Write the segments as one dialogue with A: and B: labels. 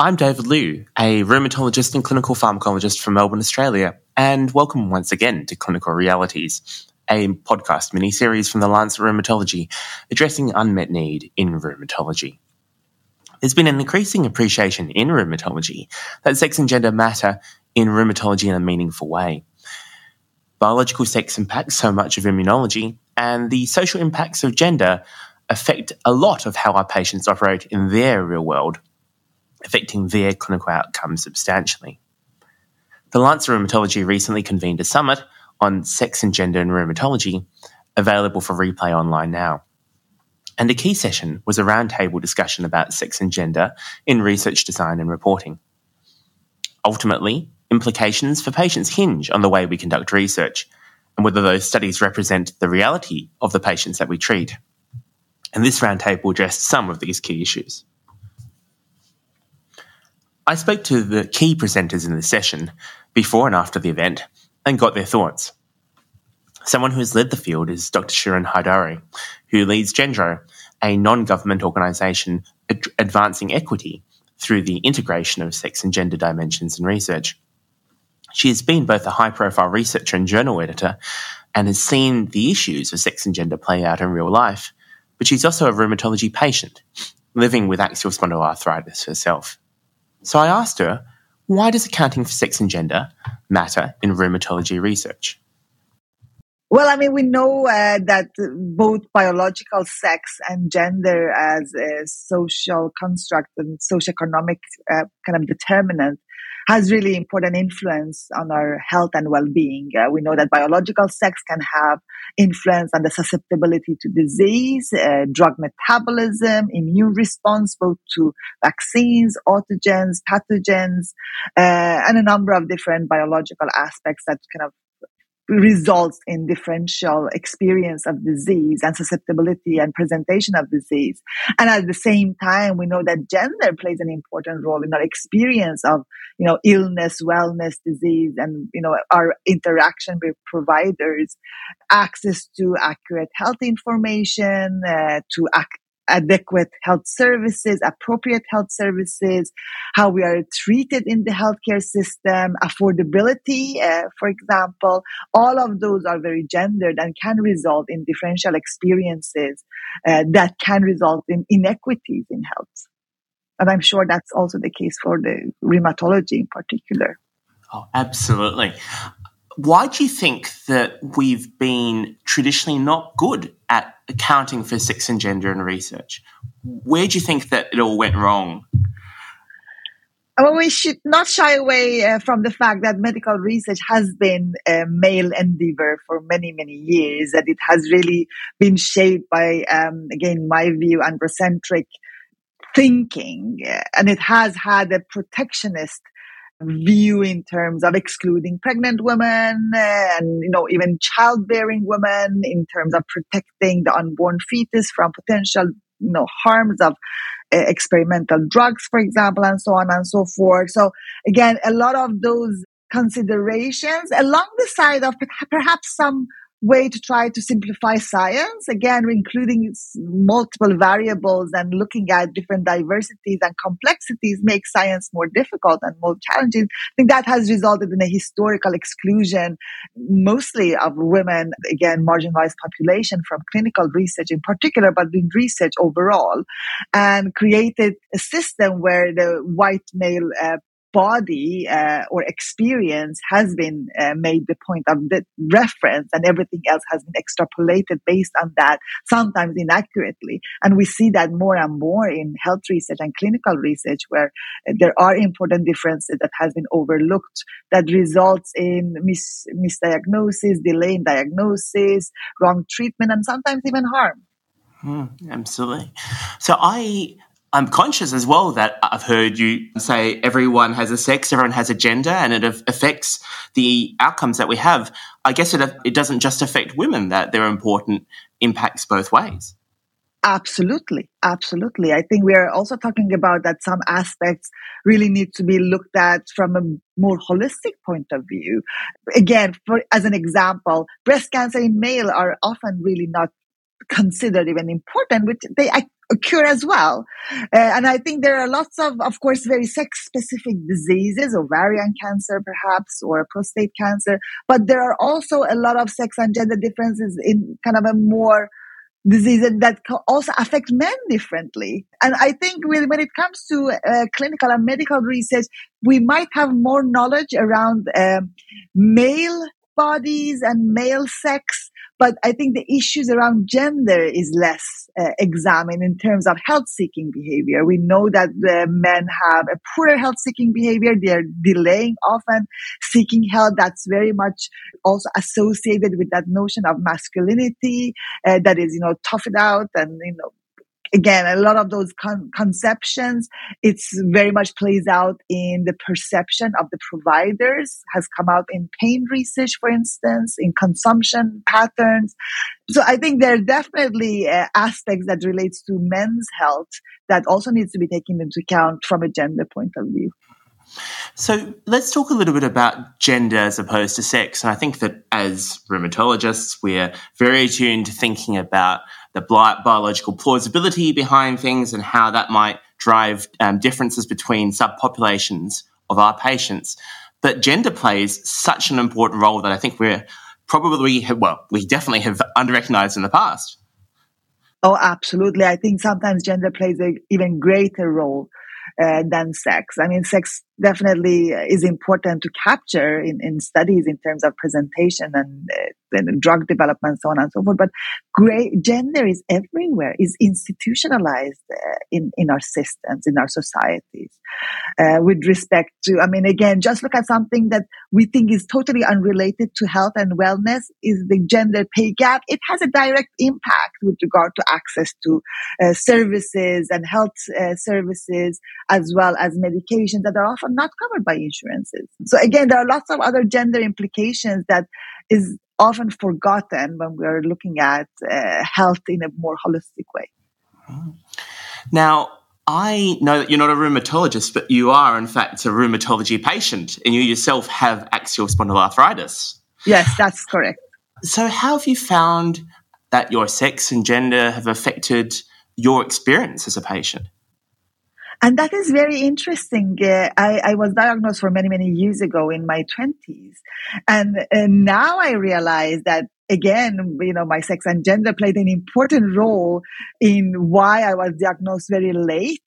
A: I'm David Liew, a rheumatologist and clinical pharmacologist from Melbourne, Australia, and welcome once again to Clinical Realities, a podcast mini-series from the Lancet Rheumatology addressing unmet need in rheumatology. There's been an increasing appreciation in rheumatology that sex and gender matter in rheumatology in a meaningful way. Biological sex impacts so much of immunology, and the social impacts of gender affect a lot of how our patients operate in their real world affecting their clinical outcomes substantially. The Lancet Rheumatology recently convened a summit on sex and gender in rheumatology, available for replay online now. And a key session was a roundtable discussion about sex and gender in research design and reporting. Ultimately, implications for patients hinge on the way we conduct research and whether those studies represent the reality of the patients that we treat. And this roundtable addressed some of these key issues. I spoke to the key presenters in the session before and after the event and got their thoughts. Someone who has led the field is Dr. Shirin Heidari, who leads Gendro, a non government organisation ad- advancing equity through the integration of sex and gender dimensions in research. She has been both a high profile researcher and journal editor and has seen the issues of sex and gender play out in real life, but she's also a rheumatology patient living with axial spondyloarthritis herself. So I asked her, why does accounting for sex and gender matter in rheumatology research?
B: Well, I mean, we know uh, that both biological sex and gender as a social construct and socioeconomic uh, kind of determinant has really important influence on our health and well-being. Uh, we know that biological sex can have influence on the susceptibility to disease, uh, drug metabolism, immune response, both to vaccines, autogens, pathogens, uh, and a number of different biological aspects that kind of results in differential experience of disease and susceptibility and presentation of disease. And at the same time, we know that gender plays an important role in our experience of, you know, illness, wellness, disease, and, you know, our interaction with providers, access to accurate health information, uh, to ac- adequate health services, appropriate health services, how we are treated in the healthcare system, affordability, uh, for example. All of those are very gendered and can result in differential experiences uh, that can result in inequities in health. And I'm sure that's also the case for the rheumatology in particular.
A: Oh, absolutely. Why do you think that we've been traditionally not good at accounting for sex and gender in research? Where do you think that it all went wrong?
B: Well, we should not shy away uh, from the fact that medical research has been a male endeavor for many, many years, that it has really been shaped by, um, again, my view, androcentric thinking, and it has had a protectionist view in terms of excluding pregnant women and you know even childbearing women in terms of protecting the unborn fetus from potential you know harms of uh, experimental drugs for example and so on and so forth. So again a lot of those considerations along the side of perhaps some way to try to simplify science again including multiple variables and looking at different diversities and complexities makes science more difficult and more challenging. I think that has resulted in a historical exclusion mostly of women again marginalized population from clinical research in particular but in research overall and created a system where the white male uh, body uh, or experience has been uh, made the point of the reference and everything else has been extrapolated based on that sometimes inaccurately and we see that more and more in health research and clinical research where there are important differences that has been overlooked that results in mis- misdiagnosis delay in diagnosis wrong treatment and sometimes even harm
A: Hmm, absolutely. So I I'm conscious as well that I've heard you say everyone has a sex, everyone has a gender, and it affects the outcomes that we have. I guess it, it doesn't just affect women, that there are important impacts both ways.
B: Absolutely. Absolutely. I think we are also talking about that some aspects really need to be looked at from a more holistic point of view. Again, for, as an example, breast cancer in male are often really not considered even important, which they occur as well. Uh, and I think there are lots of, of course, very sex specific diseases, ovarian cancer perhaps, or prostate cancer. But there are also a lot of sex and gender differences in kind of a more diseases that also affect men differently. And I think when it comes to uh, clinical and medical research, we might have more knowledge around um, male bodies and male sex but I think the issues around gender is less uh, examined in terms of health seeking behavior. We know that men have a poorer health seeking behavior. They're delaying often seeking help. That's very much also associated with that notion of masculinity uh, that is, you know, tough it out and, you know, again, a lot of those con- conceptions, it's very much plays out in the perception of the providers, has come out in pain research, for instance, in consumption patterns. So I think there are definitely uh, aspects that relates to men's health that also needs to be taken into account from a gender point of view.
A: So let's talk a little bit about gender as opposed to sex. And I think that as rheumatologists, we're very attuned to thinking about the biological plausibility behind things and how that might drive um, differences between subpopulations of our patients. But gender plays such an important role that I think we're probably, well, we definitely have underrecognized in the past.
B: Oh, absolutely. I think sometimes gender plays an even greater role uh, than sex. I mean, sex definitely is important to capture in, in studies in terms of presentation and, uh, and drug development, so on and so forth. But great gender is everywhere, is institutionalized uh, in, in our systems, in our societies. Uh, with respect to, I mean, again, just look at something that we think is totally unrelated to health and wellness is the gender pay gap. It has a direct impact with regard to access to uh, services and health uh, services as well as medications that are often not covered by insurances. So again, there are lots of other gender implications that is often forgotten when we're looking at uh, health in a more holistic way.
A: Now, I know that you're not a rheumatologist, but you are, in fact, a rheumatology patient, and you yourself have axial spondyloarthritis.
B: Yes, that's correct.
A: So, how have you found that your sex and gender have affected your experience as a patient?
B: And that is very interesting. Uh, I, I, was diagnosed for many, many years ago in my 20s. And, now I realize that again, you know, my sex and gender played an important role in why I was diagnosed very late.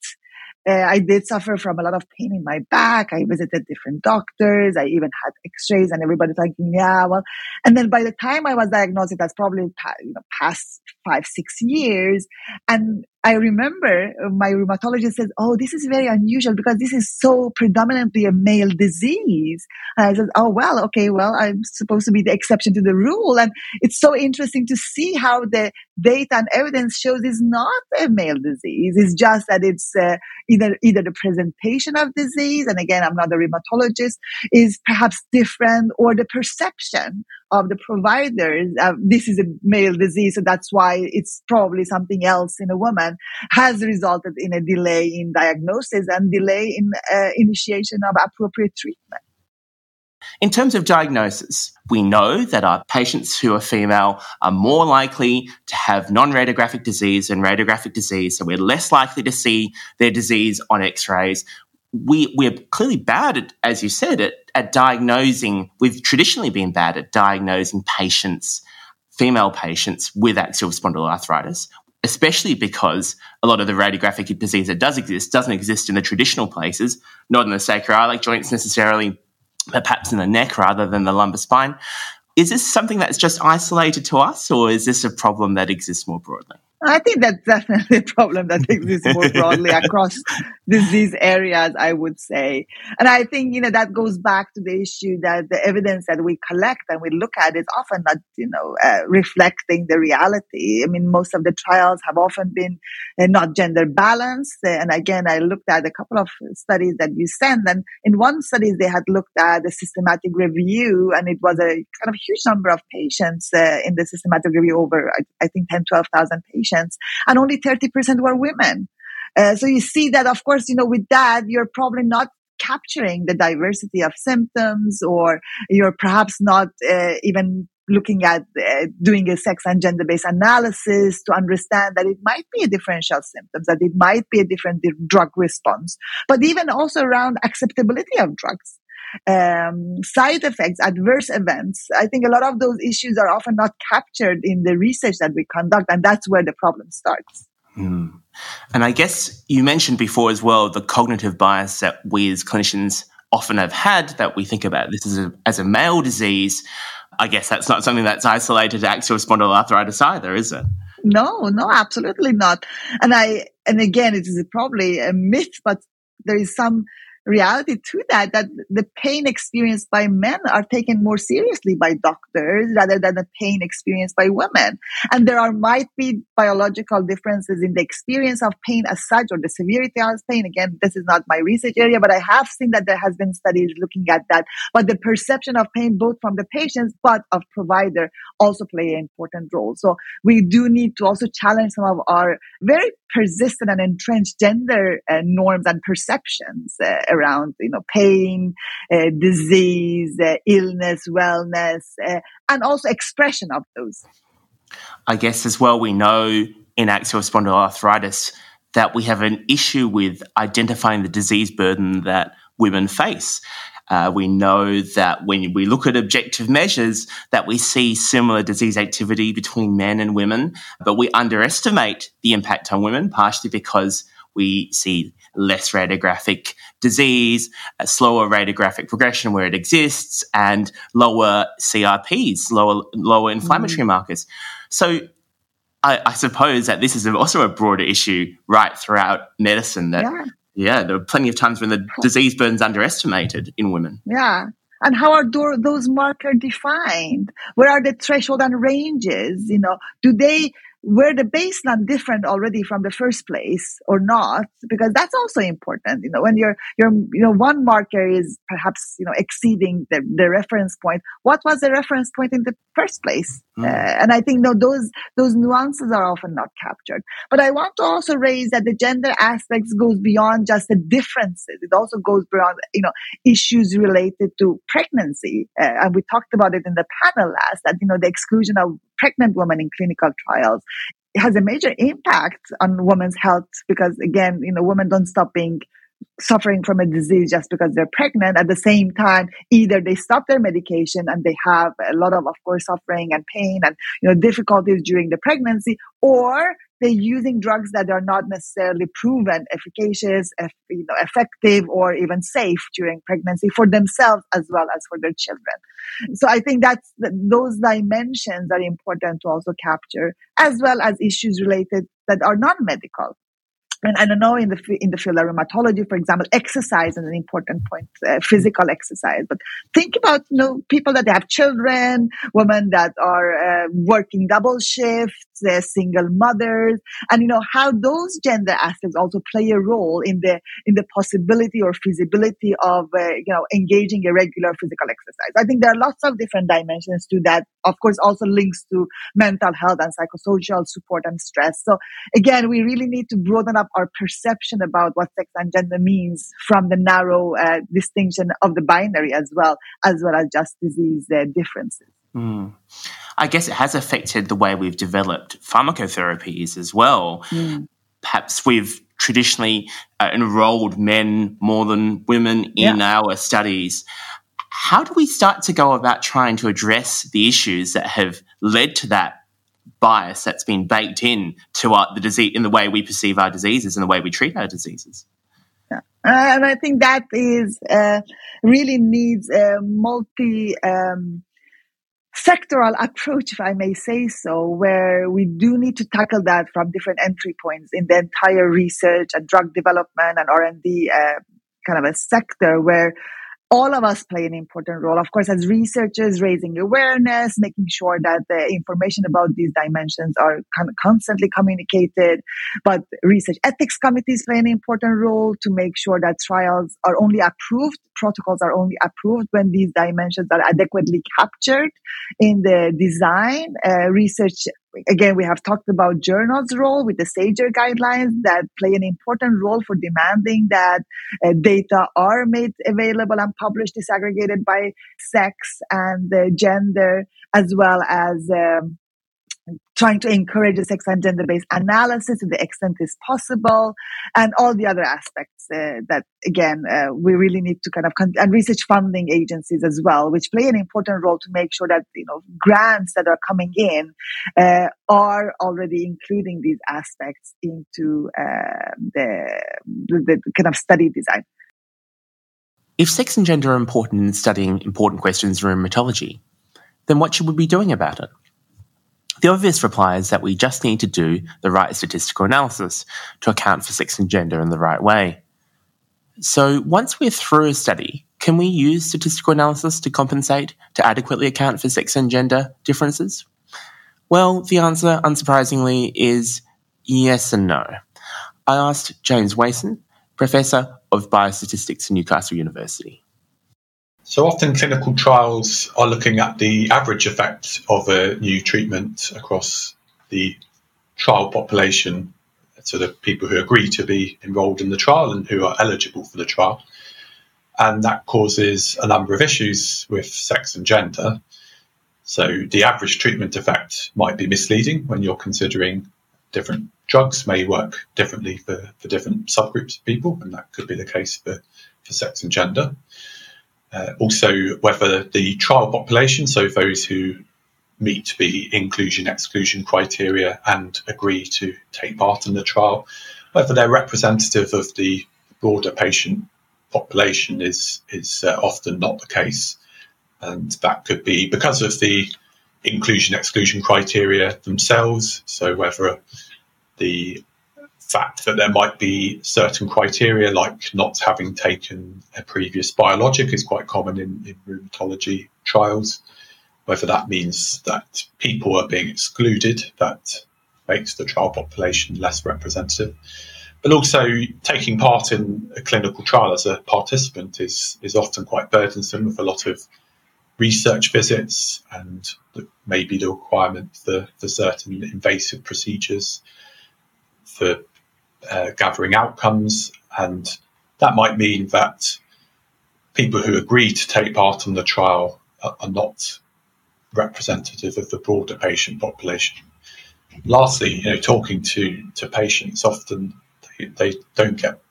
B: Uh, I did suffer from a lot of pain in my back. I visited different doctors. I even had x-rays and everybody thinking, yeah, well, and then by the time I was diagnosed, was probably you know, past five, six years. And I remember my rheumatologist said, Oh, this is very unusual because this is so predominantly a male disease. And I said, Oh, well, okay, well, I'm supposed to be the exception to the rule. And it's so interesting to see how the data and evidence shows it's not a male disease. It's just that it's uh, either, either the presentation of disease. And again, I'm not a rheumatologist is perhaps different or the perception of the providers. Uh, this is a male disease. So that's why it's probably something else in a woman has resulted in a delay in diagnosis and delay in uh, initiation of appropriate treatment.
A: In terms of diagnosis, we know that our patients who are female are more likely to have non radiographic disease and radiographic disease. So we're less likely to see their disease on x rays. We, we're clearly bad at, as you said, at, at diagnosing, we've traditionally been bad at diagnosing patients, female patients with axial spondyloarthritis especially because a lot of the radiographic disease that does exist doesn't exist in the traditional places, not in the sacroiliac joints necessarily, but perhaps in the neck rather than the lumbar spine. Is this something that's just isolated to us, or is this a problem that exists more broadly?
B: I think that's definitely a problem that exists more broadly across disease areas, I would say. And I think, you know, that goes back to the issue that the evidence that we collect and we look at is often not, you know, uh, reflecting the reality. I mean, most of the trials have often been uh, not gender balanced. And again, I looked at a couple of studies that you sent and in one study they had looked at a systematic review and it was a kind of huge number of patients uh, in the systematic review over, I, I think 10, 12,000 patients and only 30% were women. Uh, so you see that, of course, you know, with that, you're probably not capturing the diversity of symptoms or you're perhaps not uh, even looking at uh, doing a sex and gender based analysis to understand that it might be a differential symptoms, that it might be a different drug response, but even also around acceptability of drugs. Um, side effects, adverse events. I think a lot of those issues are often not captured in the research that we conduct, and that's where the problem starts.
A: Mm. And I guess you mentioned before as well the cognitive bias that we as clinicians often have had that we think about this as a, as a male disease. I guess that's not something that's isolated to axial spondyloarthritis either, is it?
B: No, no, absolutely not. And I, and again, it is probably a myth, but there is some reality to that that the pain experienced by men are taken more seriously by doctors rather than the pain experienced by women. And there are might be biological differences in the experience of pain as such or the severity of pain. Again this is not my research area but i have seen that there has been studies looking at that. But the perception of pain both from the patients but of provider also play an important role. So we do need to also challenge some of our very persistent and entrenched gender uh, norms and perceptions uh, around you know pain, uh, disease, uh, illness, wellness, uh, and also expression of those.
A: I guess as well, we know in axial spondyloarthritis that we have an issue with identifying the disease burden that women face. Uh, we know that when we look at objective measures, that we see similar disease activity between men and women, but we underestimate the impact on women, partially because we see less radiographic disease, a slower radiographic progression where it exists, and lower CRPs, lower lower inflammatory mm. markers. So I, I, suppose that this is also a broader issue right throughout medicine that yeah. yeah there are plenty of times when the disease burden is underestimated in women.
B: Yeah. And how are those markers defined? Where are the threshold and ranges? You know, do they were the baseline different already from the first place or not? Because that's also important you know when you're you're know one marker is perhaps you know exceeding the, the reference point what was the reference point in the first place? Mm. uh, and i think you know, those those nuances are often not captured. But i want to also raise that the gender aspects goes beyond just the differences. It also goes beyond you know issues related to pregnancy. Uh, and we talked about it in the panel last that you know the exclusion of pregnant women in clinical trials it has a major impact on women's health because again, you know, women don't stop being suffering from a disease just because they're pregnant. At the same time, either they stop their medication and they have a lot of, of course, suffering and pain and, you know, difficulties during the pregnancy, or they're using drugs that are not necessarily proven efficacious, you know, effective, or even safe during pregnancy for themselves as well as for their children. So I think that's those dimensions are important to also capture, as well as issues related that are non-medical and I don't know in the in the field of rheumatology, for example, exercise is an important point, uh, physical exercise. But think about you know people that have children, women that are uh, working double shifts, uh, single mothers, and you know how those gender aspects also play a role in the in the possibility or feasibility of uh, you know engaging a regular physical exercise. I think there are lots of different dimensions to that. Of course, also links to mental health and psychosocial support and stress. So again, we really need to broaden up our perception about what sex and gender means from the narrow uh, distinction of the binary as well, as well as just disease uh, differences.
A: Mm. I guess it has affected the way we've developed pharmacotherapies as well. Mm. Perhaps we've traditionally uh, enrolled men more than women in yeah. our studies. How do we start to go about trying to address the issues that have led to that bias that's been baked in to our, the disease in the way we perceive our diseases and the way we treat our diseases.
B: Yeah. And I think that is uh, really needs a multi um, sectoral approach, if I may say so, where we do need to tackle that from different entry points in the entire research and drug development and R and D uh, kind of a sector where all of us play an important role. Of course, as researchers, raising awareness, making sure that the information about these dimensions are constantly communicated. But research ethics committees play an important role to make sure that trials are only approved, protocols are only approved when these dimensions are adequately captured in the design. Uh, research again, we have talked about journals' role with the SAGER guidelines that play an important role for demanding that uh, data are made available and published disaggregated by sex and uh, gender, as well as um, trying to encourage a sex and gender based analysis to the extent is possible, and all the other aspects uh, that, again, uh, we really need to kind of, con- and research funding agencies as well, which play an important role to make sure that, you know, grants that are coming in uh, are already including these aspects into uh, the, the, the kind of study design.
A: If sex and gender are important in studying important questions in rheumatology, then what should we be doing about it? The obvious reply is that we just need to do the right statistical analysis to account for sex and gender in the right way. So once we're through a study, can we use statistical analysis to compensate to adequately account for sex and gender differences? Well, the answer, unsurprisingly, is yes and no. I asked James Wason, Professor of Biostatistics at Newcastle University.
C: So often clinical trials are looking at the average effect of a new treatment across the trial population, so the people who agree to be enrolled in the trial and who are eligible for the trial. And that causes a number of issues with sex and gender. So the average treatment effect might be misleading when you're considering different drugs may work differently for, for different subgroups of people, and that could be the case for, for sex and gender. Uh, also, whether the trial population, so those who meet the inclusion exclusion criteria and agree to take part in the trial, whether they're representative of the broader patient population is is uh, often not the case, and that could be because of the inclusion exclusion criteria themselves. So whether the fact that there might be certain criteria, like not having taken a previous biologic, is quite common in, in rheumatology trials. Whether that means that people are being excluded, that makes the trial population less representative. But also, taking part in a clinical trial as a participant is, is often quite burdensome with a lot of research visits and maybe the requirement for, for certain invasive procedures for uh, gathering outcomes, and that might mean that people who agree to take part in the trial are, are not representative of the broader patient population. Lastly, you know, talking to, to patients, often they, they don't get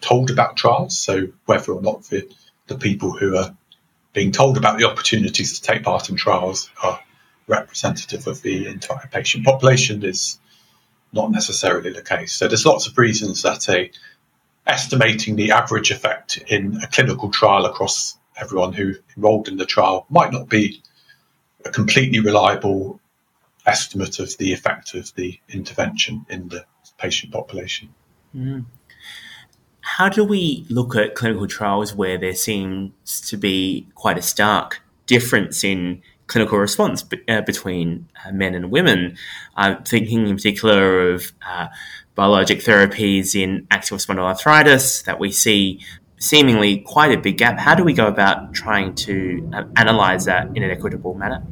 C: told about trials, so whether or not the, the people who are being told about the opportunities to take part in trials are representative of the entire patient population is not necessarily the case. So there's lots of reasons that a estimating the average effect in a clinical trial across everyone who enrolled in the trial might not be a completely reliable estimate of the effect of the intervention in the patient population. Mm.
A: How do we look at clinical trials where there seems to be quite a stark difference in clinical response uh, between uh, men and women. I'm thinking in particular of uh, biologic therapies in axial spondyloarthritis that we see seemingly quite a big gap. How do we go about trying to uh, analyze that in an equitable manner?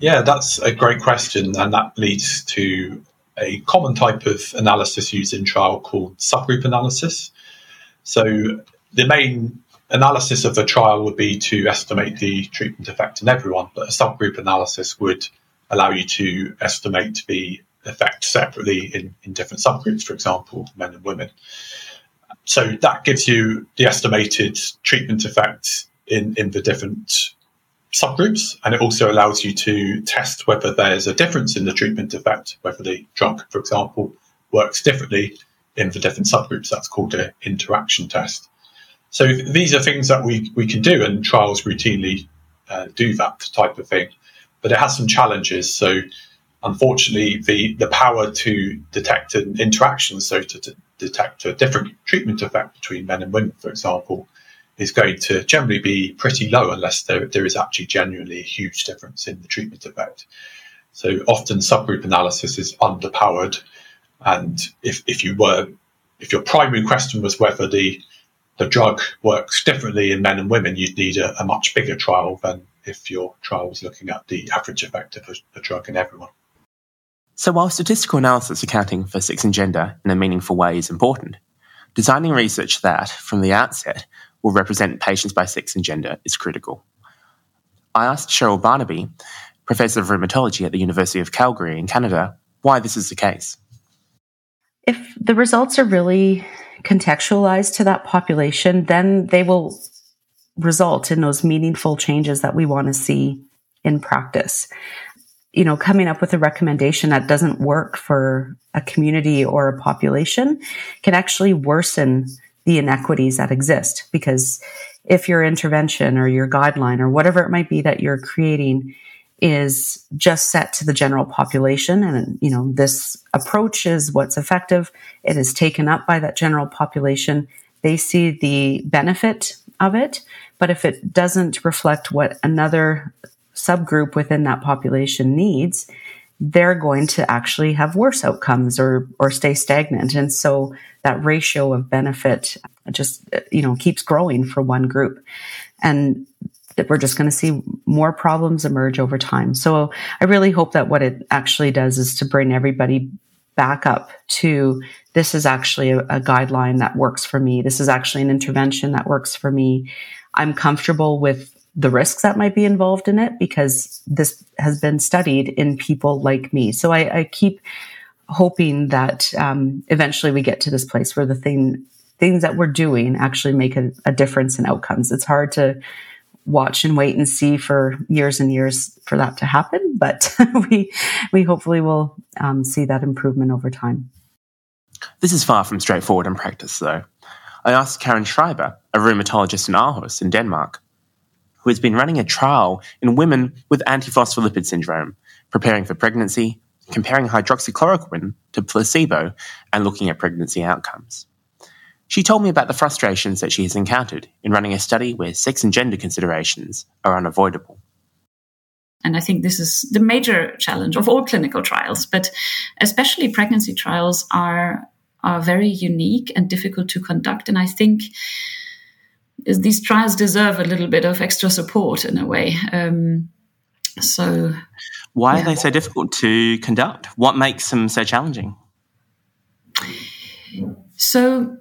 C: Yeah, that's a great question, and that leads to a common type of analysis used in trial called subgroup analysis. So the main analysis of the trial would be to estimate the treatment effect in everyone, but a subgroup analysis would allow you to estimate the effect separately in, in different subgroups, for example, men and women. So that gives you the estimated treatment effect in, in the different subgroups, and it also allows you to test whether there's a difference in the treatment effect, whether the drug, for example, works differently in the different subgroups. That's called an interaction test. So these are things that we, we can do, and trials routinely uh, do that type of thing. But it has some challenges. So unfortunately, the, the power to detect an interaction, so to, to detect a different treatment effect between men and women, for example, is going to generally be pretty low unless there, there is actually genuinely a huge difference in the treatment effect. So often subgroup analysis is underpowered. And if, if you were, if your primary question was whether the the drug works differently in men and women, you'd need a, a much bigger trial than if your trial was looking at the average effect of a, a drug in everyone.
A: So while statistical analysis accounting for sex and gender in a meaningful way is important, designing research that, from the outset, will represent patients by sex and gender is critical. I asked Cheryl Barnabe, Professor of Rheumatology at the University of Calgary in Canada, why this is the case.
D: If the results are really contextualized to that population, then they will result in those meaningful changes that we want to see in practice. You know, coming up with a recommendation that doesn't work for a community or a population can actually worsen the inequities that exist because if your intervention or your guideline or whatever it might be that you're creating is just set to the general population. And you know this approach is what's effective. It is taken up by that general population. They see the benefit of it. But if it doesn't reflect what another subgroup within that population needs they're going to actually have worse outcomes or or stay stagnant. And so that ratio of benefit just you know keeps growing for one group. And that we're just going to see more problems emerge over time so i really hope that what it actually does is to bring everybody back up to this is actually a, a guideline that works for me this is actually an intervention that works for me i'm comfortable with the risks that might be involved in it because this has been studied in people like me. So I, I keep hoping that um, eventually we get to this place where the thing things that we're doing actually make a, a, difference in outcomes. It's hard to watch and wait and see for years and years for that to happen, but we we hopefully will um, see that improvement over time.
A: This is far from straightforward in practice, though. I asked Karen Schreiber, a rheumatologist in Aarhus in Denmark, who has been running a trial in women with antiphospholipid syndrome, preparing for pregnancy, comparing hydroxychloroquine to placebo, and looking at pregnancy outcomes. She told me about the frustrations that she has encountered in running a study where sex and gender considerations are unavoidable.
E: And I think this is the major challenge of all clinical trials, but especially pregnancy trials are, are very unique and difficult to conduct. And I think these trials deserve a little bit of extra support in a way. Um, so,
A: why yeah. are they so difficult to conduct? What makes them so challenging?
E: So,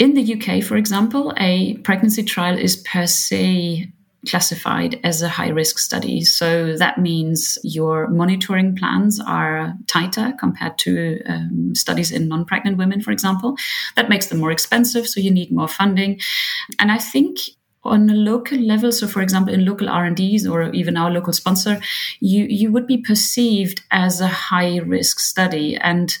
E: in the UK, for example, a pregnancy trial is per se classified as a high risk study. So that means your monitoring plans are tighter compared to um, studies in non pregnant women, for example. That makes them more expensive, so you need more funding. And I think on a local level so for example in local r&ds or even our local sponsor you you would be perceived as a high risk study and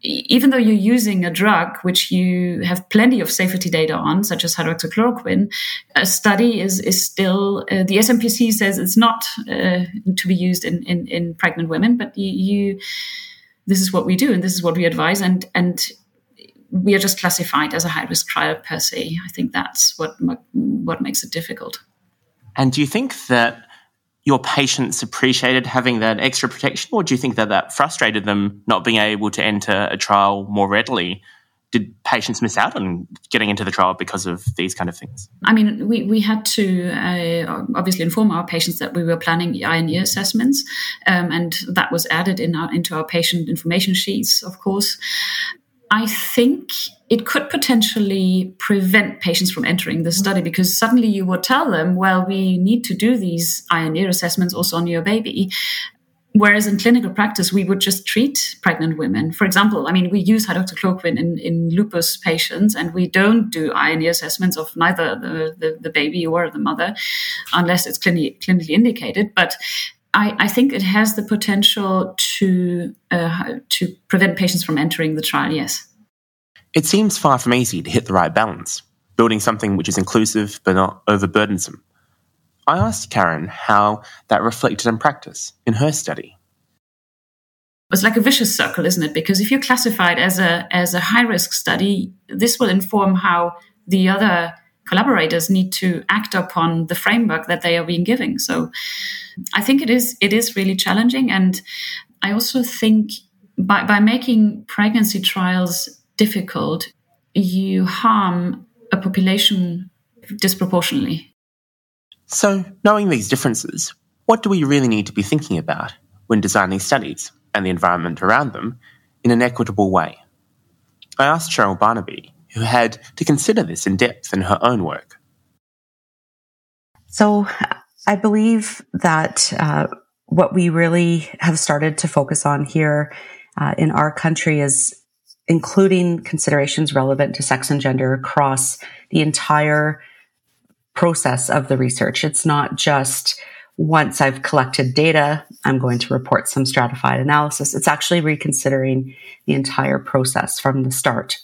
E: even though you're using a drug which you have plenty of safety data on, such as hydroxychloroquine, a study is is still uh, the SMPC says it's not uh, to be used in, in, in pregnant women, but you, you, this is what we do and this is what we advise, and and we are just classified as a high risk trial per se. I think that's what what makes it difficult.
A: And do you think that your patients appreciated having that extra protection, or do you think that that frustrated them not being able to enter a trial more readily? Did patients miss out on getting into the trial because of these kind of things?
E: I mean, we, we had to uh, obviously inform our patients that we were planning eye assessments, um, and that was added in our, into our patient information sheets, of course. I think it could potentially prevent patients from entering the study because suddenly you would tell them, well, we need to do these eye and ear assessments also on your baby. Whereas in clinical practice, we would just treat pregnant women. For example, I mean, we use hydroxychloroquine in, in lupus patients, and we don't do eye and ear assessments of neither the, the, the baby or the mother unless it's clinically, clinically indicated. But I, I, think it has the potential to uh, to prevent patients from entering the trial. Yes.
A: It seems far from easy to hit the right balance, building something which is inclusive but not overburdensome. I asked Karen how that reflected in practice in her study.
E: It's like a vicious circle, isn't it? Because if you're classified as a as a high risk study, this will inform how the other collaborators need to act upon the framework that they are being given. So I think it is it is really challenging. And I also think by, by making pregnancy trials difficult, you harm a population disproportionately.
A: So, knowing these differences, what do we really need to be thinking about when designing studies? and the environment around them in an equitable way. I asked Cheryl Barnabe, who had to consider this in depth in her own work.
D: So I believe that uh, what we really have started to focus on here uh, in our country is including considerations relevant to sex and gender across the entire process of the research. It's not just once I've collected data, I'm going to report some stratified analysis. It's actually reconsidering the entire process from the start.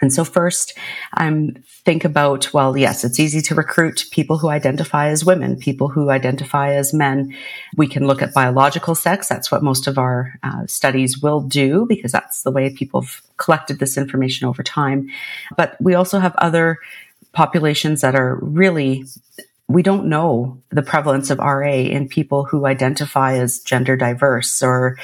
D: And so first, I'm think about, well, yes, it's easy to recruit people who identify as women, people who identify as men. We can look at biological sex. That's what most of our uh, studies will do because that's the way people have collected this information over time. But we also have other populations that are really we don't know the prevalence of RA in people who identify as gender diverse or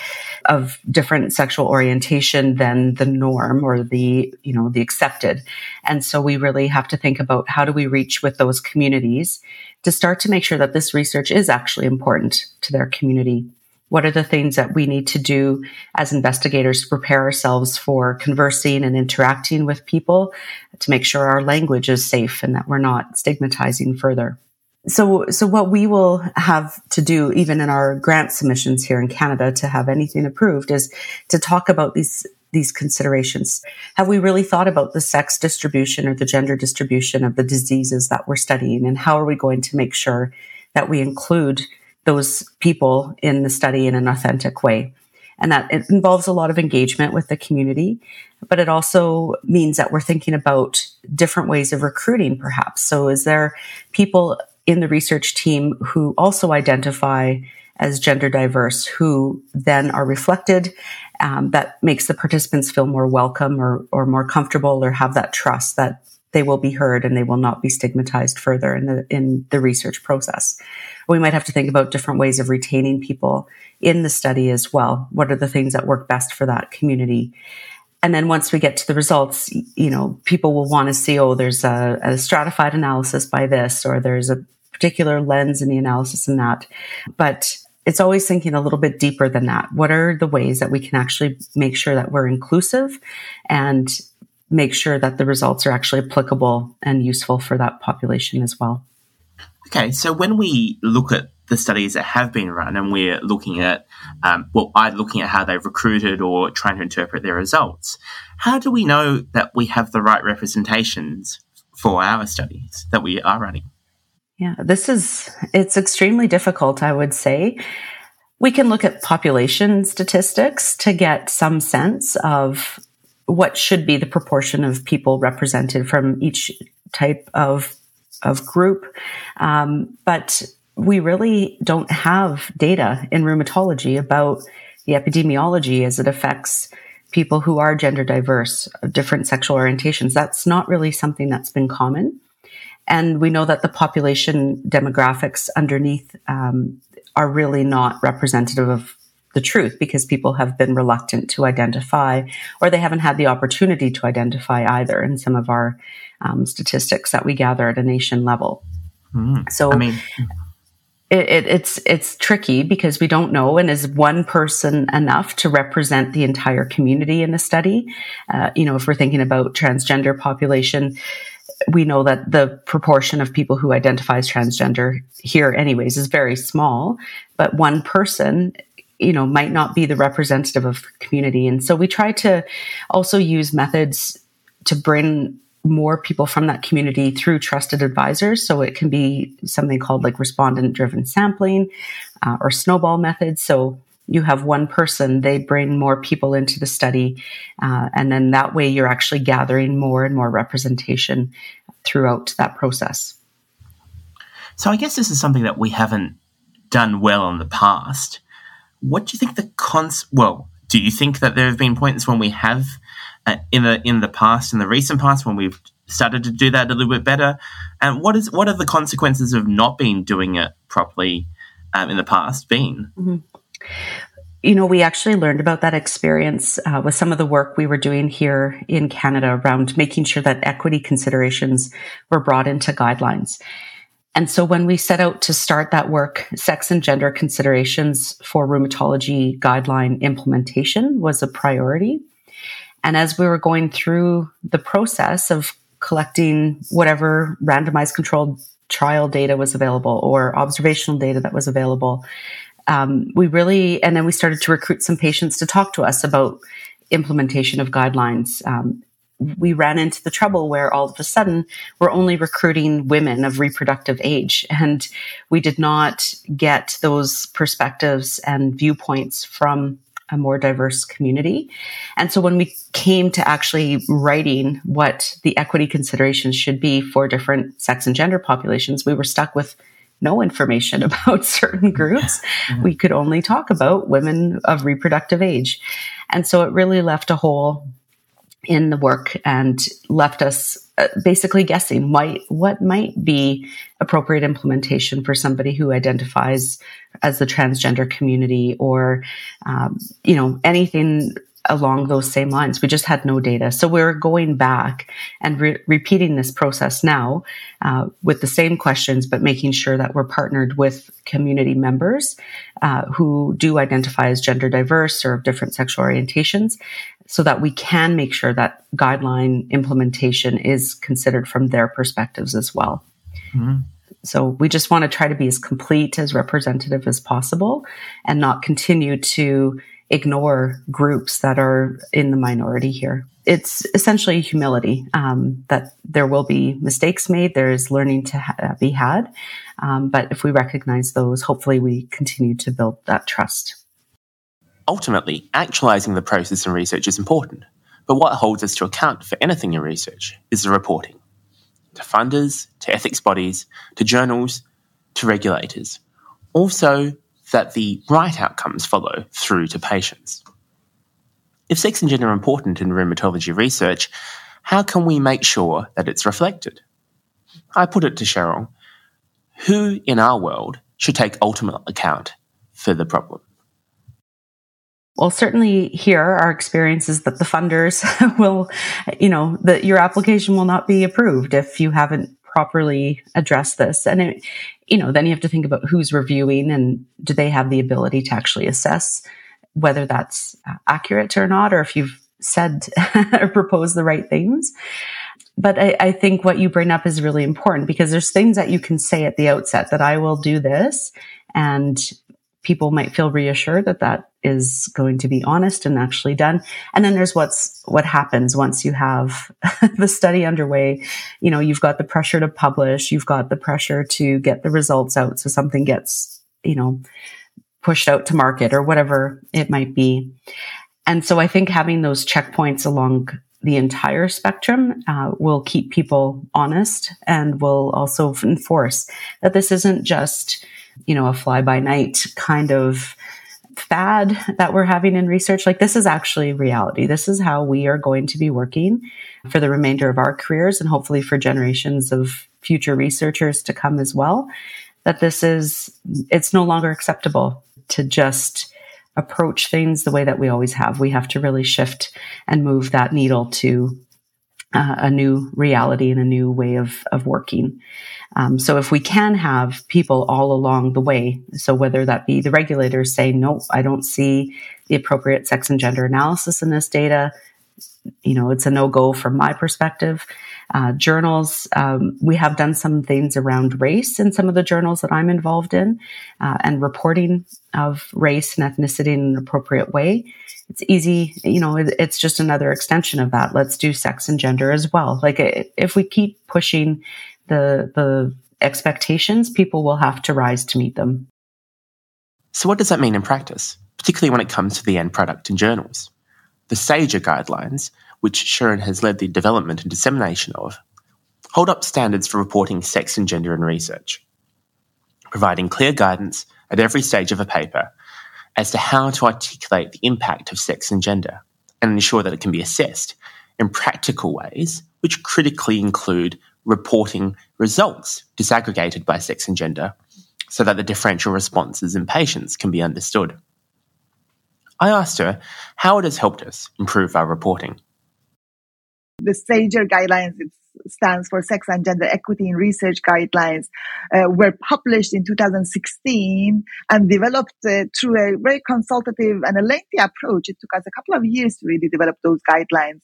D: of different sexual orientation than the norm or the, you know, the accepted. And so we really have to think about how do we reach with those communities to start to make sure that this research is actually important to their community. What are the things that we need to do as investigators to prepare ourselves for conversing and interacting with people to make sure our language is safe and that we're not stigmatizing further? So so what we will have to do even in our grant submissions here in Canada to have anything approved is to talk about these these considerations. Have we really thought about the sex distribution or the gender distribution of the diseases that we're studying? And how are we going to make sure that we include those people in the study in an authentic way? And that it involves a lot of engagement with the community but it also means that we're thinking about different ways of recruiting perhaps. So is there people in the research team who also identify as gender diverse, who then are reflected. Um, that makes the participants feel more welcome or, or more comfortable or have that trust that they will be heard and they will not be stigmatized further in the in the research process. We might have to think about different ways of retaining people in the study as well. What are the things that work best for that community? And then once we get to the results, you know, people will want to see, oh, there's a, a stratified analysis by this, or there's a particular lens in the analysis and that. But it's always thinking a little bit deeper than that. What are the ways that we can actually make sure that we're inclusive and make sure that the results are actually applicable and useful for that population as well?
A: Okay, so when we look at the studies that have been run and we're looking at, um, well, either looking at how they've recruited or trying to interpret their results, how do we know that we have the right representations for our studies that we are running?
D: Yeah, this is, it's extremely difficult, I would say. We can look at population statistics to get some sense of what should be the proportion of people represented from each type of, of group. Um, but we really don't have data in rheumatology about the epidemiology as it affects people who are gender diverse, different sexual orientations. That's not really something that's been common. And we know that the population demographics underneath um, are really not representative of the truth because people have been reluctant to identify or they haven't had the opportunity to identify either in some of our um, statistics that we gather at a nation level. Mm, so, I mean, it, it, it's it's tricky because we don't know, and is one person enough to represent the entire community in the study? Uh, you know, if we're thinking about transgender population, we know that the proportion of people who identify as transgender here anyways is very small but one person you know might not be the representative of the community. And so we try to also use methods to bring more people from that community through trusted advisors. So it can be something called like respondent driven sampling uh, or snowball methods. So you have one person, they bring more people into the study. Uh, and then that way you're actually gathering more and more representation throughout that process.
A: So I guess this is something that we haven't done well in the past. What do you think the cons? Well, do you think that there have been points when we have uh, in the in the past, in the recent past, when we've started to do that a little bit better? And what is what are the consequences of not being doing it properly um, in the past been? Mm-hmm
D: you know, we actually learned about that experience uh, with some of the work we were doing here in Canada around making sure that equity considerations were brought into guidelines. And so when we set out to start that work, sex and gender considerations for rheumatology guideline implementation was a priority. And as we were going through the process of collecting whatever randomized controlled trial data was available or observational data that was available, um, we really, and then we started to recruit some patients to talk to us about implementation of guidelines. Um, we ran into the trouble where all of a sudden we're only recruiting women of reproductive age and we did not get those perspectives and viewpoints from a more diverse community. And so when we came to actually writing what the equity considerations should be for different sex and gender populations, we were stuck with no information about certain groups. Mm-hmm. We could only talk about women of reproductive age. And so it really left a hole in the work and left us uh, basically guessing why, what might be appropriate implementation for somebody who identifies as the transgender community or, um, you know, anything along those same lines. We just had no data. So we're going back and re- repeating this process now uh, with the same questions, but making sure that we're partnered with community members uh, who do identify as gender diverse or of different sexual orientations so that we can make sure that guideline implementation is considered from their perspectives as well. Mm-hmm. So we just want to try to be as complete, as representative as possible and not continue to ignore groups that are in the minority here. It's essentially humility um, that there will be mistakes made. There is learning to ha- be had. Um, but if we recognize those, hopefully we continue to build that trust.
A: Ultimately, actualizing the process in research is important. But what holds us to account for anything in research is the reporting. To funders, to ethics bodies, to journals, to regulators. Also, that the right outcomes follow through to patients. If sex and gender are important in rheumatology research, how can we make sure that it's reflected? I put it to Cheryl who in our world should take ultimate account for the problem?
D: Well, certainly here, our experience is that the funders will, you know, that your application will not be approved if you haven't properly addressed this. And it, you know, then you have to think about who's reviewing and do they have the ability to actually assess whether that's uh, accurate or not, or if you've said or proposed the right things. But I, I, think what you bring up is really important because there's things that you can say at the outset that I will do this and people might feel reassured that that is going to be honest and actually done. And then there's what's, what happens once you have the study underway. You know, you've got the pressure to publish, you've got the pressure to get the results out. So something gets, you know, pushed out to market or whatever it might be. And so I think having those checkpoints along the entire spectrum uh, will keep people honest and will also enforce that this isn't just you know, a fly by night kind of fad that we're having in research. Like this is actually reality. This is how we are going to be working for the remainder of our careers and hopefully for generations of future researchers to come as well. That this is, it's no longer acceptable to just approach things the way that we always have. We have to really shift and move that needle to uh, a new reality and a new way of, of working. Um, so if we can have people all along the way, so whether that be the regulators saying, no, I don't see the appropriate sex and gender analysis in this data, you know, it's a no go from my perspective. Uh, journals, um, we have done some things around race in some of the journals that I'm involved in, uh, and reporting of race and ethnicity in an appropriate way. It's easy, you know, it, it's just another extension of that. Let's do sex and gender as well. Like if we keep pushing the the expectations, people will have to rise to meet them.
A: So, what does that mean in practice, particularly when it comes to the end product in journals? The SAGER guidelines, which Shirin has led the development and dissemination of, hold up standards for reporting sex and gender in research, providing clear guidance at every stage of a paper as to how to articulate the impact of sex and gender and ensure that it can be assessed in practical ways, which critically include reporting results disaggregated by sex and gender so that the differential responses in patients can be understood. I asked her how it has helped us improve our reporting.
B: The SAGER guidelines, it stands for Sex and Gender Equity in Research Guidelines, uh, were published in 2016 and developed uh, through a very consultative and a lengthy approach. It took us a couple of years to really develop those guidelines.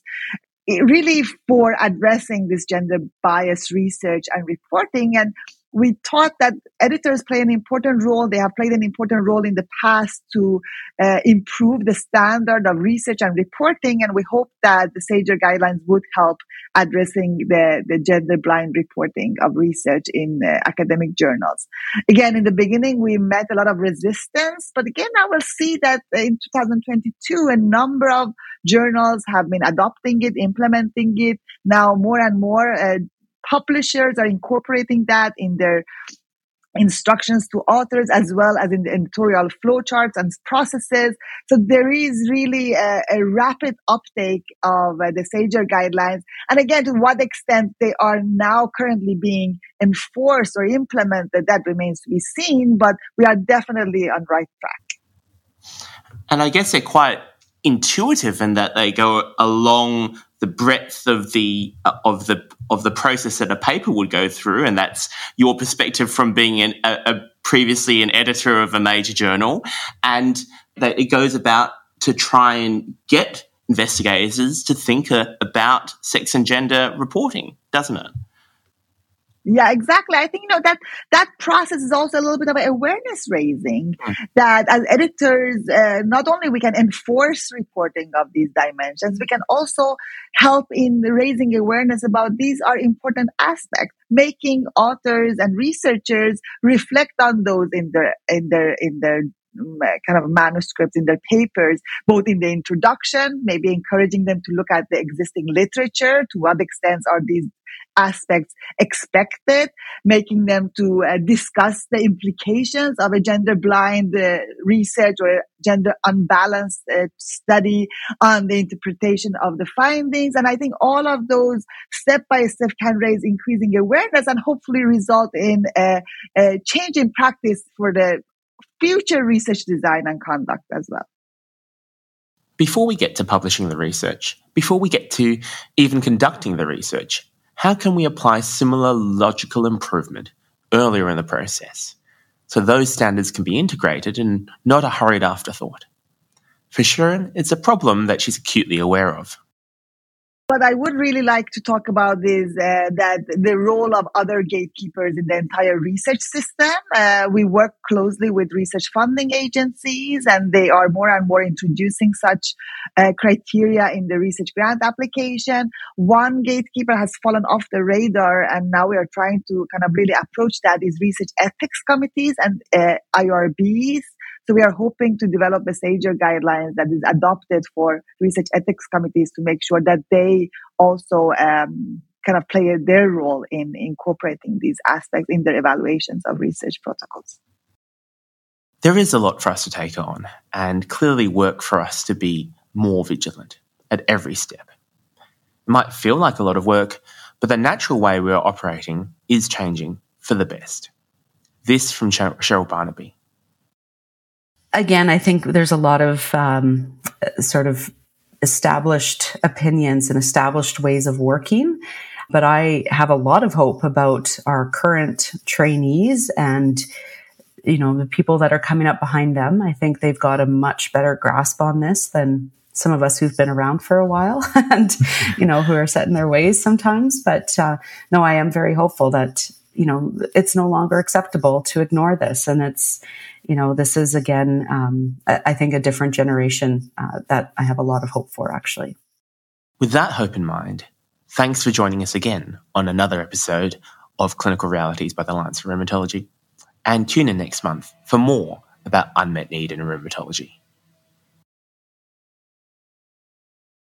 B: It really for addressing this gender bias research and reporting. And we thought that editors play an important role. They have played an important role in the past to uh, improve the standard of research and reporting. And we hope that the SAGER guidelines would help addressing the, the gender blind reporting of research in uh, academic journals. Again, in the beginning, we met a lot of resistance, but again, I will see that in 2022, a number of journals have been adopting it, implementing it. Now more and more uh, publishers are incorporating that in their instructions to authors as well as in the editorial flowcharts and processes. So there is really a, a rapid uptake of uh, the SAGER guidelines. And again, to what extent they are now currently being enforced or implemented, that remains to be seen, but we are definitely on right track.
A: And I guess they're quite intuitive in that they go along the breadth of the uh, of the of the process that a paper would go through, and that's your perspective from being an, a, a previously an editor of a major journal, and that it goes about to try and get investigators to think uh, about sex and gender reporting, doesn't it?
B: Yeah, exactly. I think, you know, that, that process is also a little bit of awareness raising mm. that as editors, uh, not only we can enforce reporting of these dimensions, we can also help in raising awareness about these are important aspects, making authors and researchers reflect on those in their, in their, in their kind of manuscripts in their papers, both in the introduction, maybe encouraging them to look at the existing literature. To what extent are these aspects expected, making them to uh, discuss the implications of a gender blind uh, research or gender unbalanced uh, study on the interpretation of the findings. And I think all of those step by step can raise increasing awareness and hopefully result in a, a change in practice for the future research design and conduct as well.
A: Before we get to publishing the research, before we get to even conducting the research, how can we apply similar logical improvement earlier in the process so those standards can be integrated and not a hurried afterthought? For Shirin, it's a problem that she's acutely aware of.
B: What I would really like to talk about is uh, that the role of other gatekeepers in the entire research system. Uh, we work closely with research funding agencies, and they are more and more introducing such uh, criteria in the research grant application. One gatekeeper has fallen off the radar, and now we are trying to kind of really approach that is research ethics committees and uh, IRBs. So we are hoping to develop a SAGER guidelines that is adopted for research ethics committees to make sure that they also um, kind of play their role in incorporating these aspects in their evaluations of research protocols.
A: There is a lot for us to take on, and clearly work for us to be more vigilant at every step. It might feel like a lot of work, but the natural way we are operating is changing for the best. This from Cheryl Barnabe
D: again, I think there's a lot of um, sort of established opinions and established ways of working. But I have a lot of hope about our current trainees and you know the people that are coming up behind them. I think they've got a much better grasp on this than some of us who've been around for a while and you know who are set in their ways sometimes. But uh, no, I am very hopeful that you know it's no longer acceptable to ignore this, and it's you know, this is again, um, I think, a different generation uh, that I have a lot of hope for, actually.
A: With that hope in mind, thanks for joining us again on another episode of Clinical Realities by the Alliance for Rheumatology. And tune in next month for more about unmet need in rheumatology.